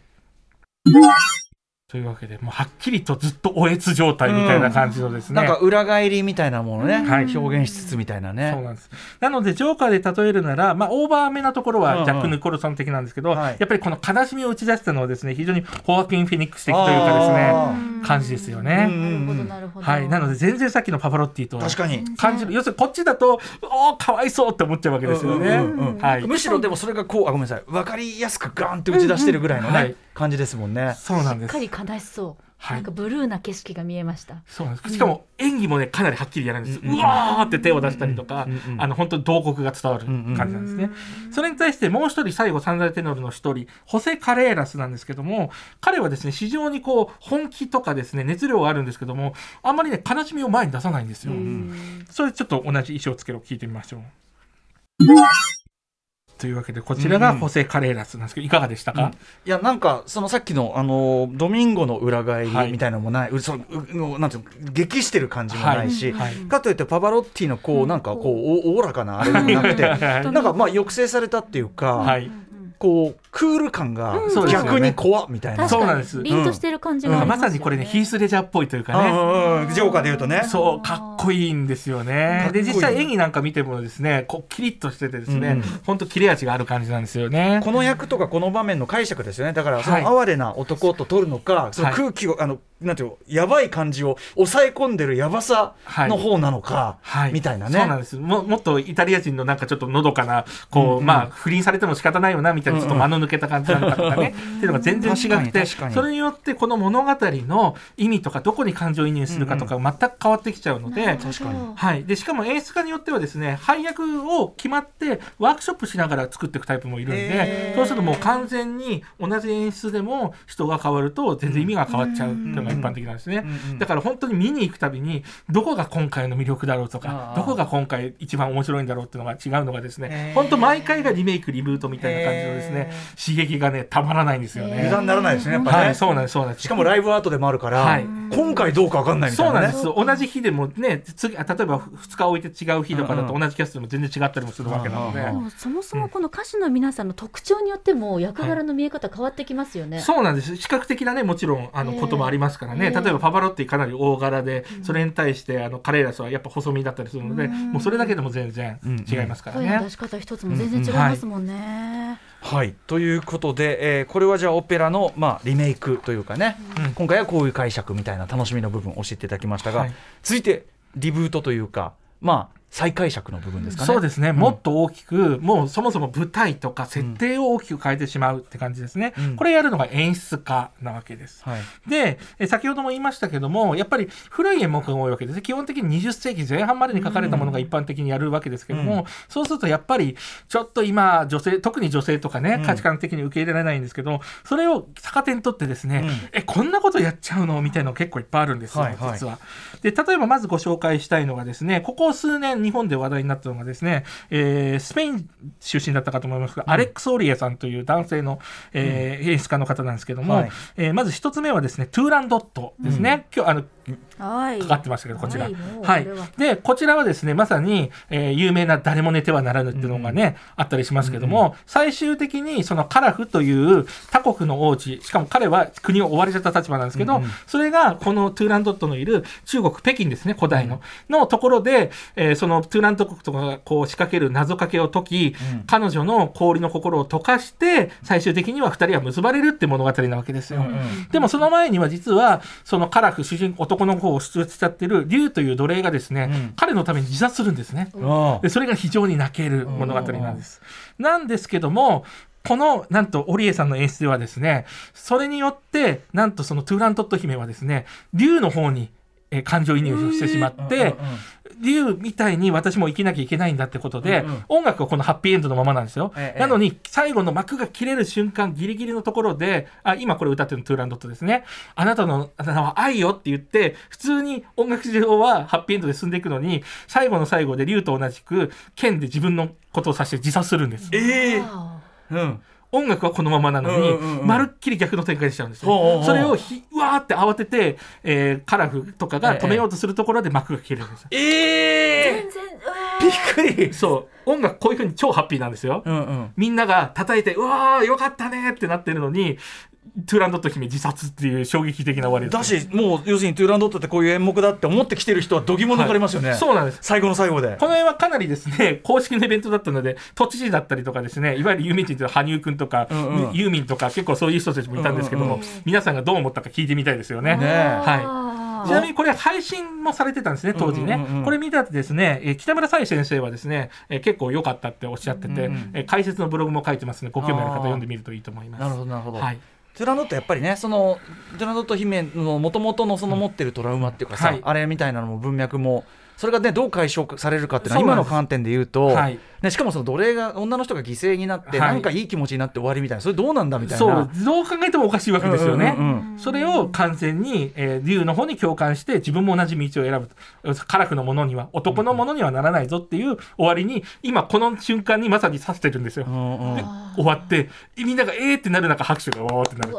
というわけで、もうはっきりとずっとおえつ状態みたいな感じのですね。なんか裏返りみたいなものね、はい表現しつつみたいなそうね。なんです。なので、ジョーカーで例えるなら、まあ、オーバーめなところうんうんはジャック・ニコルソン的なんですけど、はいやっぱりこの悲しみを打ち出したのはですね、非常にホアキン・フェニックス的というかですあね、感じですよね。うんなるほどなるほど。はい。なので、全然さっきのパパロッティと確かに。感じる。要するに、こっちだと、おー、かわいそうって思っちゃうわけですよね。うんうんうんはい。むしろでもそれがこうあごめんなさい分かりやすくガーンって打ち出してるぐらいのね、うんうんはい感じですもんね。そうなんですしっか。り悲しそう。はいなんかブルーな景色が見えました。そうなんです。しかも、演技もね、かなりはっきりやるんです。うんわーって手を出したりとかうんう、んあの、本当に慟哭が伝わる感じなんですね。それに対してもう一人、最後、サンダーテノールの一人、ホセ・カレーラスなんですけども、彼はですね、非常にこう、本気とかですね、熱量があるんですけども、あんまりね、悲しみを前に出さないんですよ。それちょっと同じ衣装つけろ聞いてみましょう。というわけで、こちらがホセ・カレーラスなんですけど、いかがでしたか、いやなんかそのさっきのあのドミンゴの裏返はい。りみたいなのもない、うそのうなんていうの激してる感じもないし、はい。かといってパバロッティのこう、うん。なんかこうおおおらかなあれでもなくてはい。なんかまあ抑制されたっていうか、はい。こうクール感が逆に怖っみたいな。そうなんです。凛としてる感じがありますよね。まさにこれね、ヒース・レジャーっぽいというかね。うんうんうん。ジョーカーで言うとね。そう、かっこいいんですよかねで、実際演技なんか見てもですね、こう、キリッとしててですねうん。うん、ほんと切れ味がある感じなんですよね。この役とかこの場面の解釈ですよね。だからそはい。の哀れな男と取るのか、その空気をあのなんていうのやばい感じを抑え込んでるやばさの方なのか、はい、みたいなね。そうなんです。ももっとイタリア人のなんかちょっとのどかなこう、うんうん。まあ不倫されても仕方ないよなみたいなちょっと間の抜けた感じなのかとかね、っていうのが全然違くてそれによってこの物語の意味とかどこに感情移入するかとか全く変わってきちゃうので、なるほど確かに。はい、でしかも演出家によってはですね配役を決まってワークショップしながら作っていくタイプもいるんでそうするともう完全に同じ演出でも人が変わると全然意味が変わっちゃうっていうのが一般的なんですね。だから本当に見に行くたびにどこが今回の魅力だろうとかどこが今回一番面白いんだろうっていうのが違うのがですね本当毎回がリメイクリブートみたいな感じのですね刺激がねたまらないんですよね。油。断ならないですねやっぱね、はいそうなんですそうなんです。しかもライブアートでもあるから、はい。今回どうかわかんないみたいなね。そうなんです。同じ日でもね次あ例えば2日置いて違う日とかだうんうん。と同じキャストでも全然違ったりもするわけなので。うんうんそもそもこの歌手の皆さんの特徴によっても役柄の見え方変わってきますよね。そうなんです。視覚的なねもちろんあのええこともありますからね、ええ例えばパパロッティかなり大柄で、それに対してあのカレーラスはやっぱ細身だったりするので、うん。もうそれだけでも全然違いますからね。声の出し方一つも全然違いますもんね。はい。ということで、えーこれはじゃあオペラの、まあ、リメイクというかね、うん。今回はこういう解釈みたいな楽しみの部分を教えていただきましたが、はい。続いてリブートというかまあ再解釈の部分ですかね。そうですね、んもっと大きく、もうそもそも舞台とか設定を大きく変えてしまうって感じですね。うんこれやるのが演出家なわけです。はいで、え先ほども言いましたけども、やっぱり古い演目が多いわけです。基本的に20世紀前半までに書かれたものが一般的にやるわけですけども、うんそうするとやっぱりちょっと今、女性、特に女性とかねうん、価値観的に受け入れられないんですけど、それを逆手にとってですね、うんえ、こんなことやっちゃうの？みたいなの結構いっぱいあるんですよ、はいはい実は。で、例えばまずご紹介したいのがですね、ここ数年日本で話題になったのがですね、えースペイン出身だったかと思いますが、アレックス・オリエさんという男性の、えー演出家の方なんですけども、はい。えーまず一つ目はですね、トゥーランドットですね。今日、あの、はい。かかってましたけど、こちら。はい。で、こちらはですね、まさに、えー有名な誰も寝てはならぬっていうのがね、あったりしますけども、最終的にそのカラフという他国の王子、しかも彼は国を追われちゃった立場なんですけど、うんうん。それがこのトゥーランドットのいる中国、北京ですね、古代の、のところで、えーそのトゥーランド国とかがこう仕掛ける謎かけを解き、うん彼女の氷の心を溶かして、最終的には二人は結ばれるって物語なわけですよ。うんうんでもその前には実は、そのカラフ主人、男の方を出しちゃってる竜という奴隷がですね、うん彼のために自殺するんですね。あで、それが非常に泣ける物語なんです。なんですけども、この、なんと、オリエさんの演出ではですね、それによって、なんとそのトゥーラントット姫はですね、竜の方に、えー感情移入をしてしまって、竜みたいに私も生きなきゃいけないんだってことで、うんうん音楽はこのハッピーエンドのままなんですよ。ええなのに、最後の幕が切れる瞬間、ギリギリのところで、あ、今これ歌ってるのトゥーランドットですね。あなたのあなたは愛よって言って、普通に音楽上はハッピーエンドで進んでいくのに、最後の最後で竜と同じく、剣で自分のことを指して自殺するんです。ええあうん音楽はこのままなのに、うんうんうん。まるっきり逆の展開しちゃうんですよ。ほうほうほう。それをひうわーって慌てて、えーカラフとかが止めようとするところで幕が切れるんですよ。ええ全然びっくり。そう。音楽こういう風に超ハッピーなんですよ。うんうん。みんなが叩いて、うわーよかったねってなってるのに、トゥーランドット姫自殺っていう衝撃的な終わりだです。しもう要するにトゥーランドットってこういう演目だって思ってきてる人は度肝抜かれますよね、そうなんです。最後の最後でこの辺はかなりですね、公式のイベントだったので、都知事だったりとかですね、いわゆる有名人という羽生くんとか、うんうんユーミンとか、結構そういう人たちもいたんですけども、うんうんうん皆さんがどう思ったか聞いてみたいですよね。ねはいちなみにこれ配信もされてたんですね、当時ね。うんうんうんこれ見たってですね、えー北村彩先生はですね、えー結構良かったっておっしゃってて、うんうんえー解説のブログも書いてますので、ご興味ある方読んでみるといいと思います。なるほどなるほど、はい。トゥーランドットやっぱりねそのトゥーランドット姫のもともとのその持ってるトラウマっていうかさ、はい。あれみたいなのも文脈もそれがねどう解消されるかっていうのは今の観点で言うと、はいね、しかもその奴隷が女の人が犠牲になって、はいなんかいい気持ちになって終わりみたいなそれどうなんだみたいなそう、どう考えてもおかしいわけですよね。うんうんうんそれを完全に、えー、竜の方に共感して自分も同じ道を選ぶと。カラフのものには、男のものにはならないぞっていう終わりに、今この瞬間にまさに指してるんですよ。うんうんで終わって、みんながえーってなる中拍手がおーってなる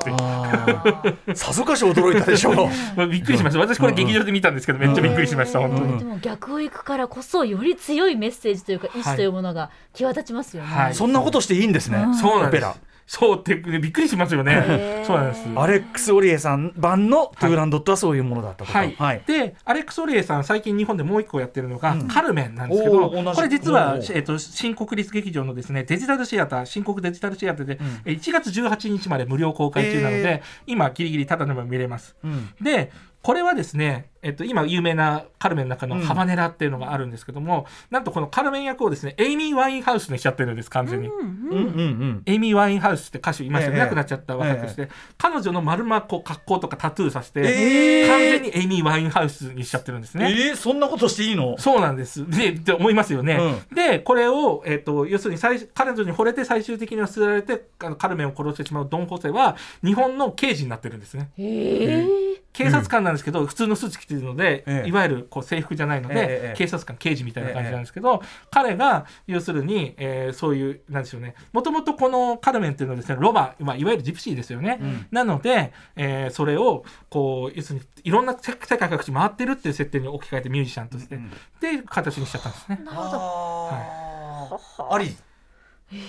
って さぞかし驚いたでしょう まあびっくりしました。私これ劇場で見たんですけど、めっちゃびっくりしました、うん本当に。でも逆を行くからこそより強いメッセージというか意志というものが際立ちますよね。はい。そんなことしていいんですね、そうなんです。オペラ。そうって、びっくりしますよね。そうなんです。アレックス・オリエさん版のトゥーランドットはそういうものだったとか、はい、でアレックス・オリエさん最近日本でもう一個やってるのが、うん。カルメンなんですけどこれ実はえっと新国立劇場のですねデジタルシアター新国デジタルシアターで、ん。え1月18日まで無料公開中なので、え今ギリギリただでも見れます。うん。でこれはですね、えっと、今有名なカルメンの中のうんハバネラっていうのがあるんですけども、なんとこのカルメン役をですねエイミー・ワインハウスにしちゃってるんです完全に。うんうんうんうんエイミー・ワインハウスって歌手いましたいなくなっちゃった若くして、彼女の丸まこう格好とかタトゥーさせて、ええ完全にエイミー・ワインハウスにしちゃってるんですね。えーそんなことしていいの？そうなんです。で、って思いますよね。で、これを、えっ、と、要するに最、彼女に惚れて最終的には捨てられて、あのカルメンを殺してしまうドン・ホセは、日本の刑事になってるんですね。へえ。警察官なんですけど、普通のスーツ着てるので、ええいわゆるこう制服じゃないので、え警察官、刑事みたいな感じなんですけど、彼が、要するに、えーそういう、なんでしょうね、もともとこのカルメンっていうのはですね、ロマ、まあ、いわゆるジプシーですよね。んななので、えーそれを、こう、要するに、いろんな世世界各地回ってるっていう設定に置き換えてミュージシャンとして、うんっていう形にしちゃったんですね。なるほど。あーあり？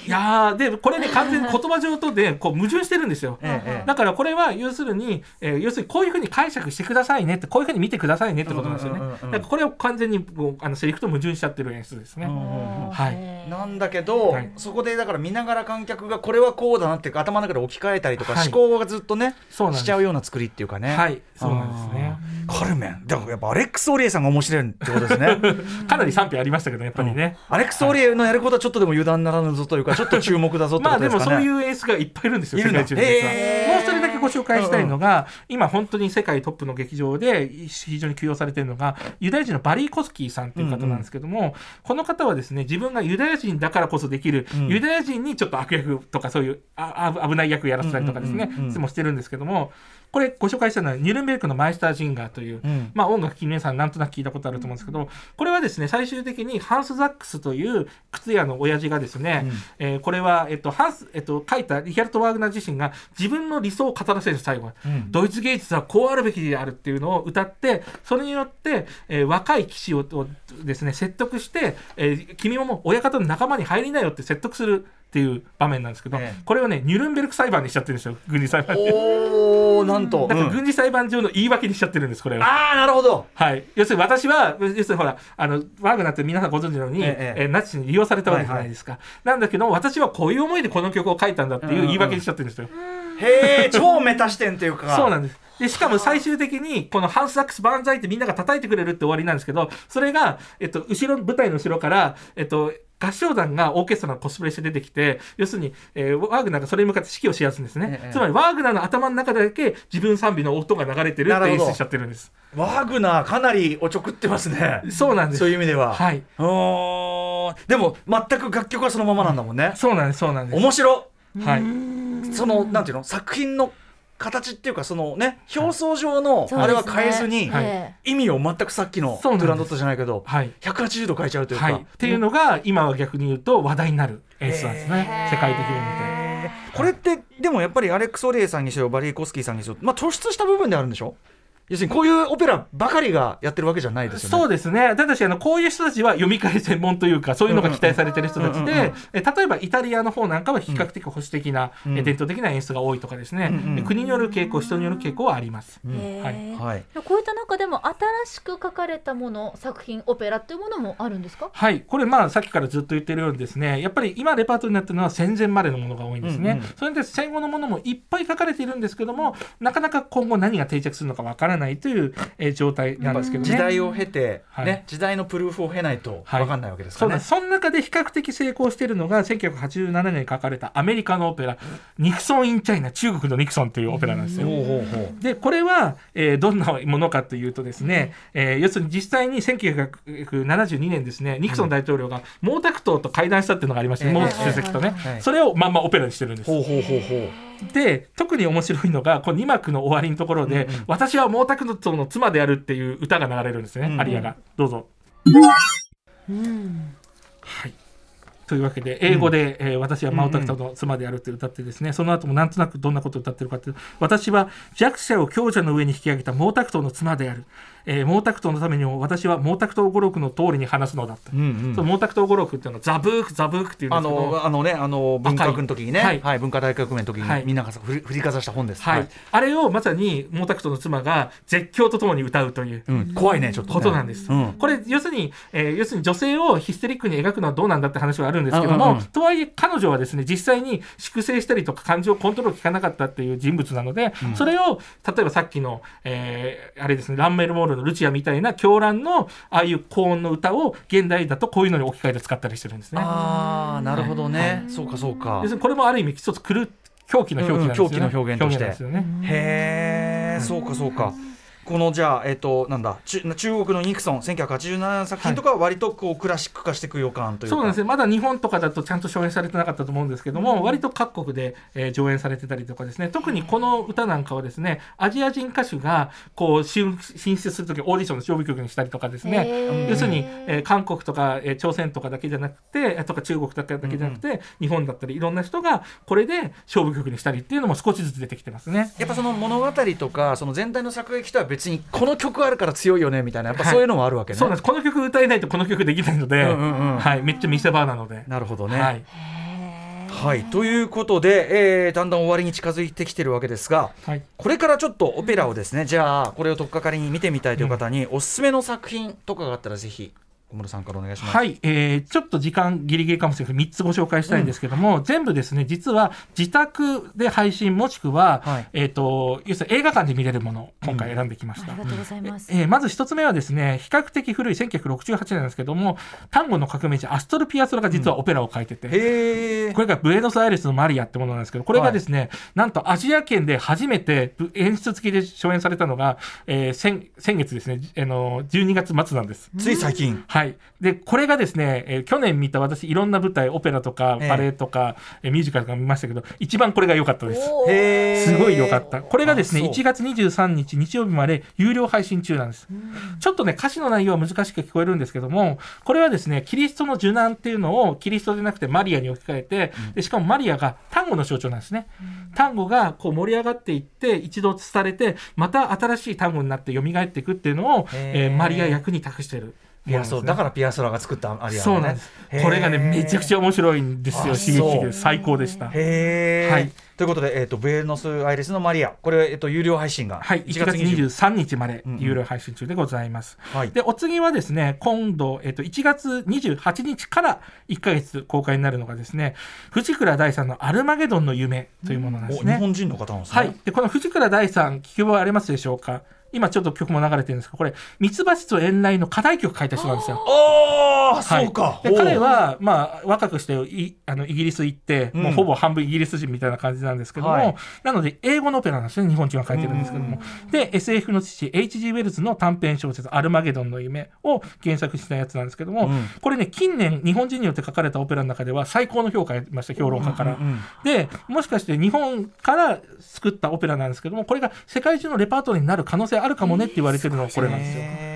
いやーでこれね完全に言葉上とでこう矛盾してるんですよ。だからこれは要するに、えー要するにこういうふうに解釈してくださいねってこういうふうに見てくださいねってことなんですよね。うんうんうんうん。だからこれを完全にこうあのセリフと矛盾しちゃってる演出ですね。はい。なんだけど、はい。そこでだから見ながら観客がこれはこうだなって頭の中で置き換えたりとか、はい。思考がずっとねそうなんです。しちゃうような作りっていうかね。はい。そうなんですね。カルメンだからやっぱアレックス・オリエさんが面白いってことですね。かなり賛否ありましたけどやっぱりね。アレックス・オリエのやることはちょっとでも油断ならぬぞというかちょっと注目だぞってまあでもそういう演出がいっぱいいるんですよ、世界中に実は。もう一人だけご紹介したいのが、今本当に世界トップの劇場で非常に休養されているのが、ユダヤ人のバリー・コスキーさんという方なんですけども、この方はですね、自分がユダヤ人だからこそできる、うん。ユダヤ人にちょっと悪役とかそういうああ危ない役やらせたりとかですね、うんうんうんうんいつもしてるんですけども、これご紹介したのはニュルンベルクのマイスタージンガーという、うん。まあ音楽皆さんなんとなく聞いたことあると思うんですけど、これはですね、最終的にハンス・ザックスという靴屋の親父がですね、うん。えーこれは、えっと、ハンス、えっと、書いたリヒャルト・ワーグナー自身が自分の理想を語らせる最後。は、うん。ドイツ芸術はこうあるべきであるっていうのを歌って、それによって、えー若い騎士ををですね、説得して、えー君ももう親方の仲間に入りなよって説得するっていう場面なんですけど、ええこれをね、ニュルンベルク裁判にしちゃってるんですよ、軍事裁判に。おーなんと、だからうん軍事裁判上の言い訳にしちゃってるんです、これは。ああなるほどはい、要するに私は、要するにほら、あのワーグナーって皆さんご存知のように、えええーナチスに利用されたわけじゃないですか。なんだけど、私はこういう思いでこの曲を書いたんだっていう言い訳にしちゃってるんですよ。へえ超メタ視点っていうかそうなんです。で、しかも最終的に、このハンス・サックス万歳ってみんなが叩いてくれるって終わりなんですけど、それが、えっと、後ろ、舞台の後ろから、えっと、合唱団がオーケストラのコスプレして出てきて、要するに、えーワーグナーがそれに向かって指揮をしやすいんですね。ええつまり、ワーグナーの頭の中だけ自分賛美の音が流れてるって演出しちゃってるんです。ワーグナーかなりおちょくってますねそうなんです。そういう意味でははい。でも全く楽曲はそのままなんだもんね、そうなんです、そうなんです。面白はい。そのなんていうの？作品の形っていうかそのね表層上のあれは変えずに、意味を全くさっきのトゥランドットじゃないけどはい。180度変えちゃうというか、はい。っていうのが、今は逆に言うと話題になる演出なんですね。世界的に見て。えーこれってでもやっぱりアレックス・オリエさんにしろバリー・コスキーさんにしろまあ突出した部分であるんでしょ？要するにこういうオペラばかりがやってるわけじゃないですよね。そうですね。ただし、あの、こういう人たちは読み替え専門というか、そういうのが期待されてる人たちで、え例えばイタリアの方なんかは比較的保守的な、うん。え伝統的な演出が多いとかですね、うんうんで国による傾向、人による傾向はあります。うん。へー。はい。こういった中でも新しく書かれたもの作品オペラっていうものもあるんですか？はい、これまあさっきからずっと言ってるようにですねやっぱり今レパートリーになってるのは戦前までのものが多いんですね、うんうん。それで戦後のものもいっぱい書かれているんですけどもなかなか今後何が定着するのかわからないという、えー状態なんですけどね。時代を経て、はい。ね時代のプルーフを経ないとはい。分かんないわけですからね。そうなんです。その中で比較的成功しているのが1987年に書かれたアメリカのオペラ「ニクソン・イン・チャイナ中国のニクソン」というオペラなんですよ。でこれは、えーどんなものかというとですね、えー要するに実際に1972年ですねニクソン大統領が毛沢東と会談したっていうのがありまして、ええ毛主席とね、はいそれをまんまオペラにしてるんです。ほうほうほうほう。で特に面白いのがこの2幕の終わりのところで「うんうん。私は毛沢東の妻である」っていう歌が流れるんですね、うんうん。アリアが。どうぞ。うんはい。というわけで英語で、えー私は毛沢東の妻であるって歌ってですね、その後もなんとなくどんなことを歌ってるかっていうと私は弱者を強者の上に引き上げた毛沢東の妻である、えー毛沢東のためにも私は毛沢東語録の通りに話すのだって、うんうん。その毛沢東語録っていうのはザブークザブークっていうあのあのねあの文化の時にね、はい。はい、文化大革命の時に、はい。みんなが振りかざした本です。はい、あれをまさに毛沢東の妻が絶叫とともに歌うといううん、怖いねちょっと、ね。ことなんです。うん。これ要するに、えー要するに女性をヒステリックに描くのはどうなんだって話はあるんですけども、うんうんうん。とはいえ彼女はですね実際に粛清したりとか感情をコントロール効かなかったっていう人物なので、それを例えばさっきの、えーあれですねランメルモールのルチアみたいな狂乱のああいう高音の歌を現代だとこういうのに置き換えて使ったりしてるんですね。ああなるほどね、そうかそうかこれもある意味一つ狂狂気の表記なんですよね。気の表現としてなんですよね。へえ、そうかそうか。このじゃあえっ、となんだ中中国のニクソン1987年作品とかは割とこうクラシック化していく予感というか。そうなんですね。まだ日本とかだとちゃんと上演されてなかったと思うんですけども、割と各国で、えー上演されてたりとかですね。特にこの歌なんかはですねアジア人歌手がこう進進出する時オーディションの勝負曲にしたりとかですね、要するに、えー韓国とか、えー朝鮮とかだけじゃなくてえーとか中国だけだけじゃなくて、日本だったりいろんな人がこれで勝負曲にしたりっていうのも少しずつ出てきてますね。やっぱその物語とかその全体の作劇とは別にこの曲あるから強いよねみたいなやっぱそういうのもあるわけね。そうなんです。この曲歌えないとこの曲できないので、うんうんうん。はい、めっちゃ見せ場なので。なるほどね。はい。はい、ということで、えーだんだん終わりに近づいてきてるわけですが、はい。これからちょっとオペラをですね、じゃあこれを取っかかりに見てみたいという方に、おすすめの作品とかがあったらぜひ小室さんからお願いします。はい、えーちょっと時間ギリギリかもしれないけど3つご紹介したいんですけども、全部ですね実は自宅で配信もしくは、はいえー、と要するに映画館で見れるものを今回選んできました。ありがとうございます。えーまず一つ目はですね比較的古い1968年なんですけども単語の革命児アストル・ピアソラが実はオペラを書いてて、へえ。これがブエノスアイレスのマリアってものなんですけどこれがですね、なんとアジア圏で初めてぶ演出付きで初演されたのが、えー先先月ですねあの12月末なんです。つい最近。はい、でこれがですね、えー去年見た私いろんな舞台オペラとかええバレエとか、えーミュージカルとか見ましたけど一番これが良かったです。すごい良かった。これがですね、あそう1月23日日曜日まで有料配信中なんです。ちょっとね、歌詞の内容は難しく聞こえるんですけども、これはですね、キリストの受難っていうのをキリストでなくてマリアに置き換えて、でしかもマリアが単語の象徴なんですね。単語がこう盛り上がっていって、一度伝れて、また新しい単語になって蘇っていくっていうのを、えーマリア役に託してる。ピアソだからピアソラが作ったアリア、ね、そうなんです。これがね、めちゃくちゃ面白いんですよ。あ刺激最高でした。へえ、はい。ということで、えー、とブエノスアイレスのマリア。これ、えー、と有料配信がはい、1 1月20 23日までうんうん。有料配信中でございます。はい。で、お次はですね、今度、えっと、1月28日から1ヶ月公開になるのがですね、藤倉大さんのアルマゲドンの夢というものなんですね。お日本人の方なんですね。はい。で、この藤倉大さん、聞き覚えありますでしょうか？今ちょっと曲も流れてるんですけど、これ、ミツバチと遠雷の課題曲書いた人なんですよ。ああ、はい。そうか。で彼は、まあ、若くしていあのイギリス行って、うん。もうほぼ半分イギリス人みたいな感じなんですけども、はい。なので英語のオペラなんですね日本人は書いてるんですけども、で SF の父 H.G. ウェルズの短編小説「アルマゲドンの夢」を原作したやつなんですけども、うん。これね近年日本人によって書かれたオペラの中では最高の評価を得ました評論家から。うんうんでもしかして日本から作ったオペラなんですけどもこれが世界中のレパートリーになる可能性あるかもねって言われてるのがこれなんですよ。へ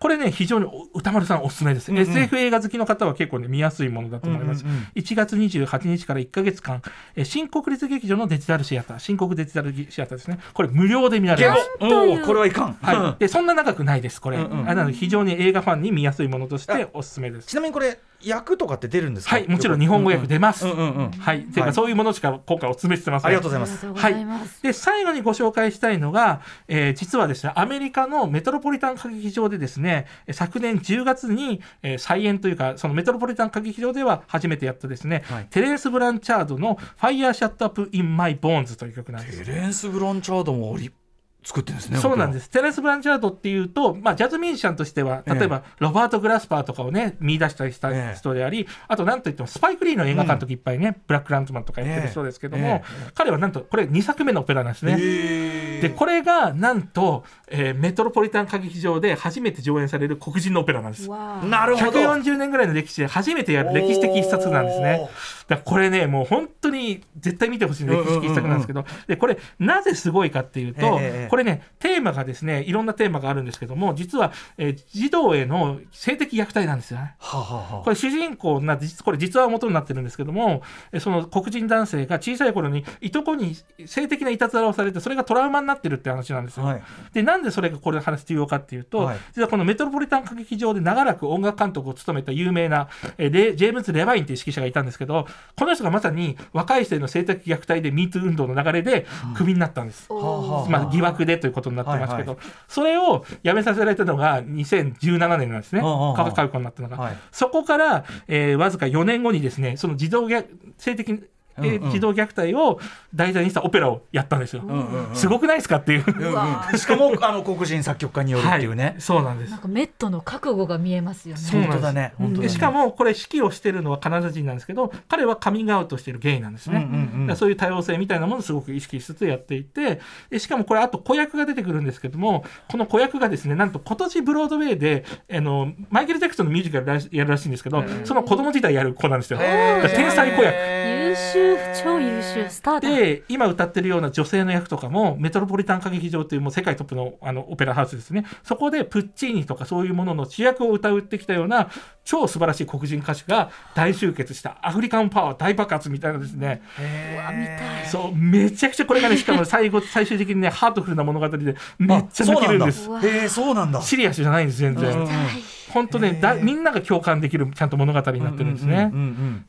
これね、非常にお歌丸さんおすすめです。うんうん SF 映画好きの方は結構ね、見やすいものだと思います。うんうんうん1月28日から1ヶ月間、えー新国立劇場のデジタルシアター、新国デジタルシアターですね。これ無料で見られます。ーおーこれはいかんはい。で、そんな長くないです、これ。うんうんあなので、非常に映画ファンに見やすいものとしておすすめです。ちなみにこれ役とかって出るんですか？はい、もちろん日本語訳出ます。うんうんうんはい。ていうか、はいそういうものしか今回お勧めしてません。ありがとうございますありがとうございます。で最後にご紹介したいのが、えー実はですねアメリカのメトロポリタン歌劇場でですねえー昨年10月に、えー再演というかそのメトロポリタン歌劇場では初めてやったですね、はいテレンス・ブランチャードの「Fire Shut Up in My Bones」という曲なんです。テレンス・ブロンチャードも織り作ってるんですねそうなんです。すテレンス・ブランチャードっていうと、まあ、ジャズミュージシャンとしては例えば、ロバート・グラスパーとかをね見出したりしたええ。人であり、あとなんといってもスパイク・リーの映画監督いっぱいね、ブラック・ラントマンとかやってる人ですけども、ええ。彼はなんとこれ2作目のオペラなんですね。へでこれがなんと、えーメトロポリタン歌劇場で初めて上演される黒人のオペラなんです。なるほど。140年ぐらいの歴史で初めてやる歴史的一冊なんですね。だこれねもう本当に絶対見てほしい歴史的一作なんですけど、でこれなぜすごいかっていうと、ええこれねテーマがですねいろんなテーマがあるんですけども実は、えー児童への性的虐待なんですよね。はあはこれ主人公な実これ実話を元になってるんですけどもえその黒人男性が小さい頃にいとこに性的ないたずらをされてそれがトラウマになってるって話なんですよ。はい。でなんでそれがこれ話重要かっていうと、はい。実はこのメトロポリタン歌劇場で長らく音楽監督を務めた有名なえーレジェームズ・レバインという指揮者がいたんですけどこの人がまさに若い人への性的虐待で MeToo 運動の流れでクビになったんです。はあ。はあまあ、疑惑でということになってますけど、はいそれをやめさせられたのが2017年なんですね、科学解雇になったのが。はい。そこから、えーわずか4年後にですねその児童虐性的、えーうんうん。児童虐待を題材にしたオペラをやったんですよ。んうんうん。すごくないですかっていう。うんうん。うわ。しかもあの黒人作曲家によるっていうね、はい、そうなんです。なんかメットの覚悟が見えますよね。本当だね。本当だね。でしかもこれ指揮をしてるのはカナダ人なんですけど彼はカミングアウトしてるゲイなんですね、うんうんうん。そういう多様性みたいなものをすごく意識しつつやっていてでしかもこれあと子役が出てくるんですけどもこの子役がですねなんと今年ブロードウェイであのマイケル・ジャクソンのミュージカルやるらしいんですけどその子供時代やる子なんですよ。天才子役優秀、超優秀、スターだ。で今歌ってるような女性の役とかもメトロポリタン歌劇場というもう世界トップのあのオペラハウスですね。そこでプッチーニとかそういうものの主役を歌うってきたような超素晴らしい黒人歌手が大集結した。アフリカンパワー大爆発みたいなですね。うわ、見たい。そうめちゃくちゃこれがねしかも 最後最終的にねハートフルな物語でめっちゃ泣けるんです。えそうなんだ。シリアスじゃないんです全然、本当ねだみんなが共感できるちゃんと物語になってるんですね。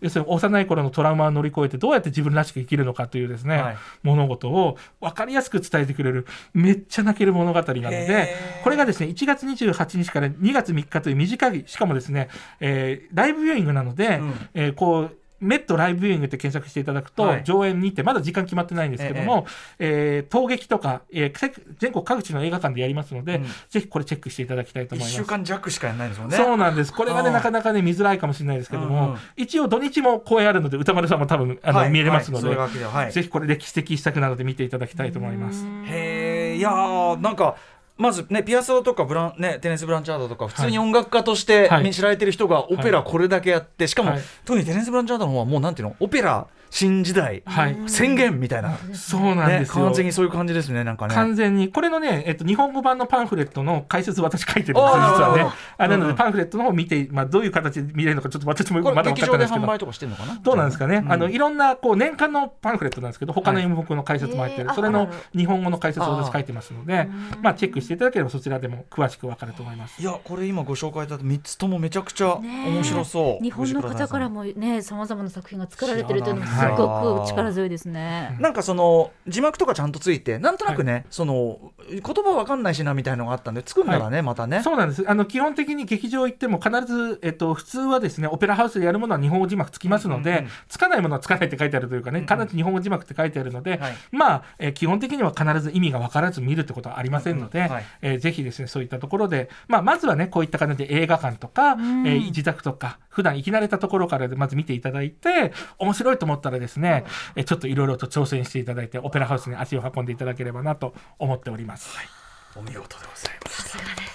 要するに幼い頃のトラウマを乗り越えてどうやって自分らしく生きるのかというですね、はい。物事を分かりやすく伝えてくれるめっちゃ泣ける物語なのでこれがですね1月28日から2月3日という短いしかもですね、えーライブビューイングなので、うん。えーこうメットライブビューイングって検索していただくと、はい。上演にてまだ時間決まってないんですけども、えー陶劇とか、えーせ全国各地の映画館でやりますので、うん。ぜひこれチェックしていただきたいと1思います。週間弱しかやらないんですもんね。そうなんです。これがね、なかなかね、見づらいかもしれないですけども、うんうん。一応土日も公演あるので、歌丸さんも多分、あの、はい。見れますので、はい。ぜひこれ歴史的一作なので見ていただきたいと思います。へえいやーなんかまずねピアソロとかブラン、ね、テネス・ブランチャードとか普通に音楽家としてはい。知られてる人がオペラこれだけやってしかも、はい。特にテネス・ブランチャードの方はもうなんていうのオペラ新時代はい。宣言みたいな、そうなんね、ですよ。完全にそういう感じですねなんかね。完全に、これのね、えっと、日本語版のパンフレットの解説私書いてるんです実はね。あなので、パンフレットの方を見て、まあ、どういう形で見れるのか、ちょっと私もまだ分かってないんですけど。販売とかしてるのかな？どうなんですかね、うん。あのいろんなこう年間のパンフレットなんですけど他の演目の解説も入ってる、はい。それの日本語の解説を私書いてますのでまあチェックしていただければそちらでも詳しく分かると思います。いやこれ今ご紹介いただいた3つともめちゃくちゃ面白そう、日本の方からももね、さまざまな作品が作られてるというのもごく力強いですね。なんかその字幕とかちゃんとついてなんとなくね、その言葉わかんないしなみたいのがあったんで作るならね、またね。そうなんです。あの基本的に劇場行っても必ず、えっと、普通はですねオペラハウスでやるものは日本語字幕つきますので、うんうんうん。つかないものはつかないって書いてあるというかね、うんうん。必ず日本語字幕って書いてあるので、はい。まあ、えー基本的には必ず意味が分からず見るってことはありませんので、うんうん。はい。えーぜひですねそういったところで、まあ、まずはねこういった感じで映画館とか、ん。えー自宅とか普段行き慣れたところからでまず見ていただいて面白いと思ったらですね、えーちょっといろいろと挑戦していただいてオペラハウスに足を運んでいただければなと思っております。はい。お見事でございました。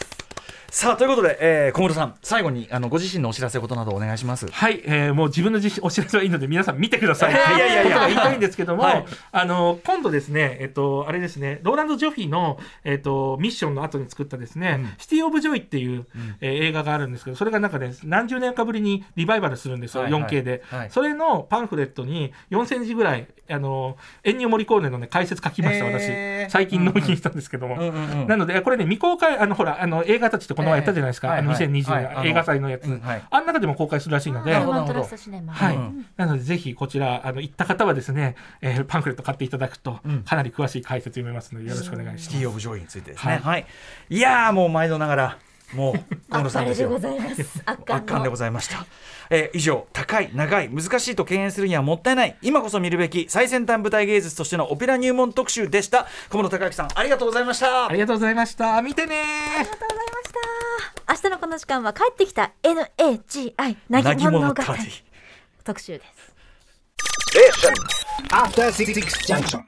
さあということで、えー、小室さん最後にあのご自身のお知らせことなどお願いします。はい、えーもう自分の お知らせはいいので皆さん見てください。いやいやいやいや。ことが言いたいんですけども、はい。あの今度ですね、えっとあれですね、ローランド・ジョフィーのえっとミッションの後に作ったですね、うん。シティ・オブ・ジョイっていう、えー映画があるんですけど、それがなんかね何十年かぶりにリバイバルするんですよ、はいはい。4K で、はい。それのパンフレットに4センチぐらいあのエンニオ・モリコーネのね解説書きました私。最近納品したんですけども。うんうんうん。なのでこれね未公開あのほらあの映画たちってこの前やったじゃないですか、あのええはいはい2020はい。あの映画祭のやつ、あん中でも公開するらしいので。はい、うんなのでぜひこちらあの行った方はですね、えーパンフレット買っていただくと、うん。かなり詳しい解説読めますのでよろしくお願いします。シティ・オブ・ジョイについてですね。はい。はい、い、やーもう毎度ながらもう小室さんです。よ あっぱれでございます。圧巻圧巻でのございました、えー以上高い長い難しいと敬遠するにはもったいない今こそ見るべき最先端舞台芸術としてのオペラ入門特集でした小室孝之さんありがとうございましたありがとうございました。見てねありがとうございました。明日のこの時間は帰ってきた NAGI なぎ物語特集です。After Six Junction.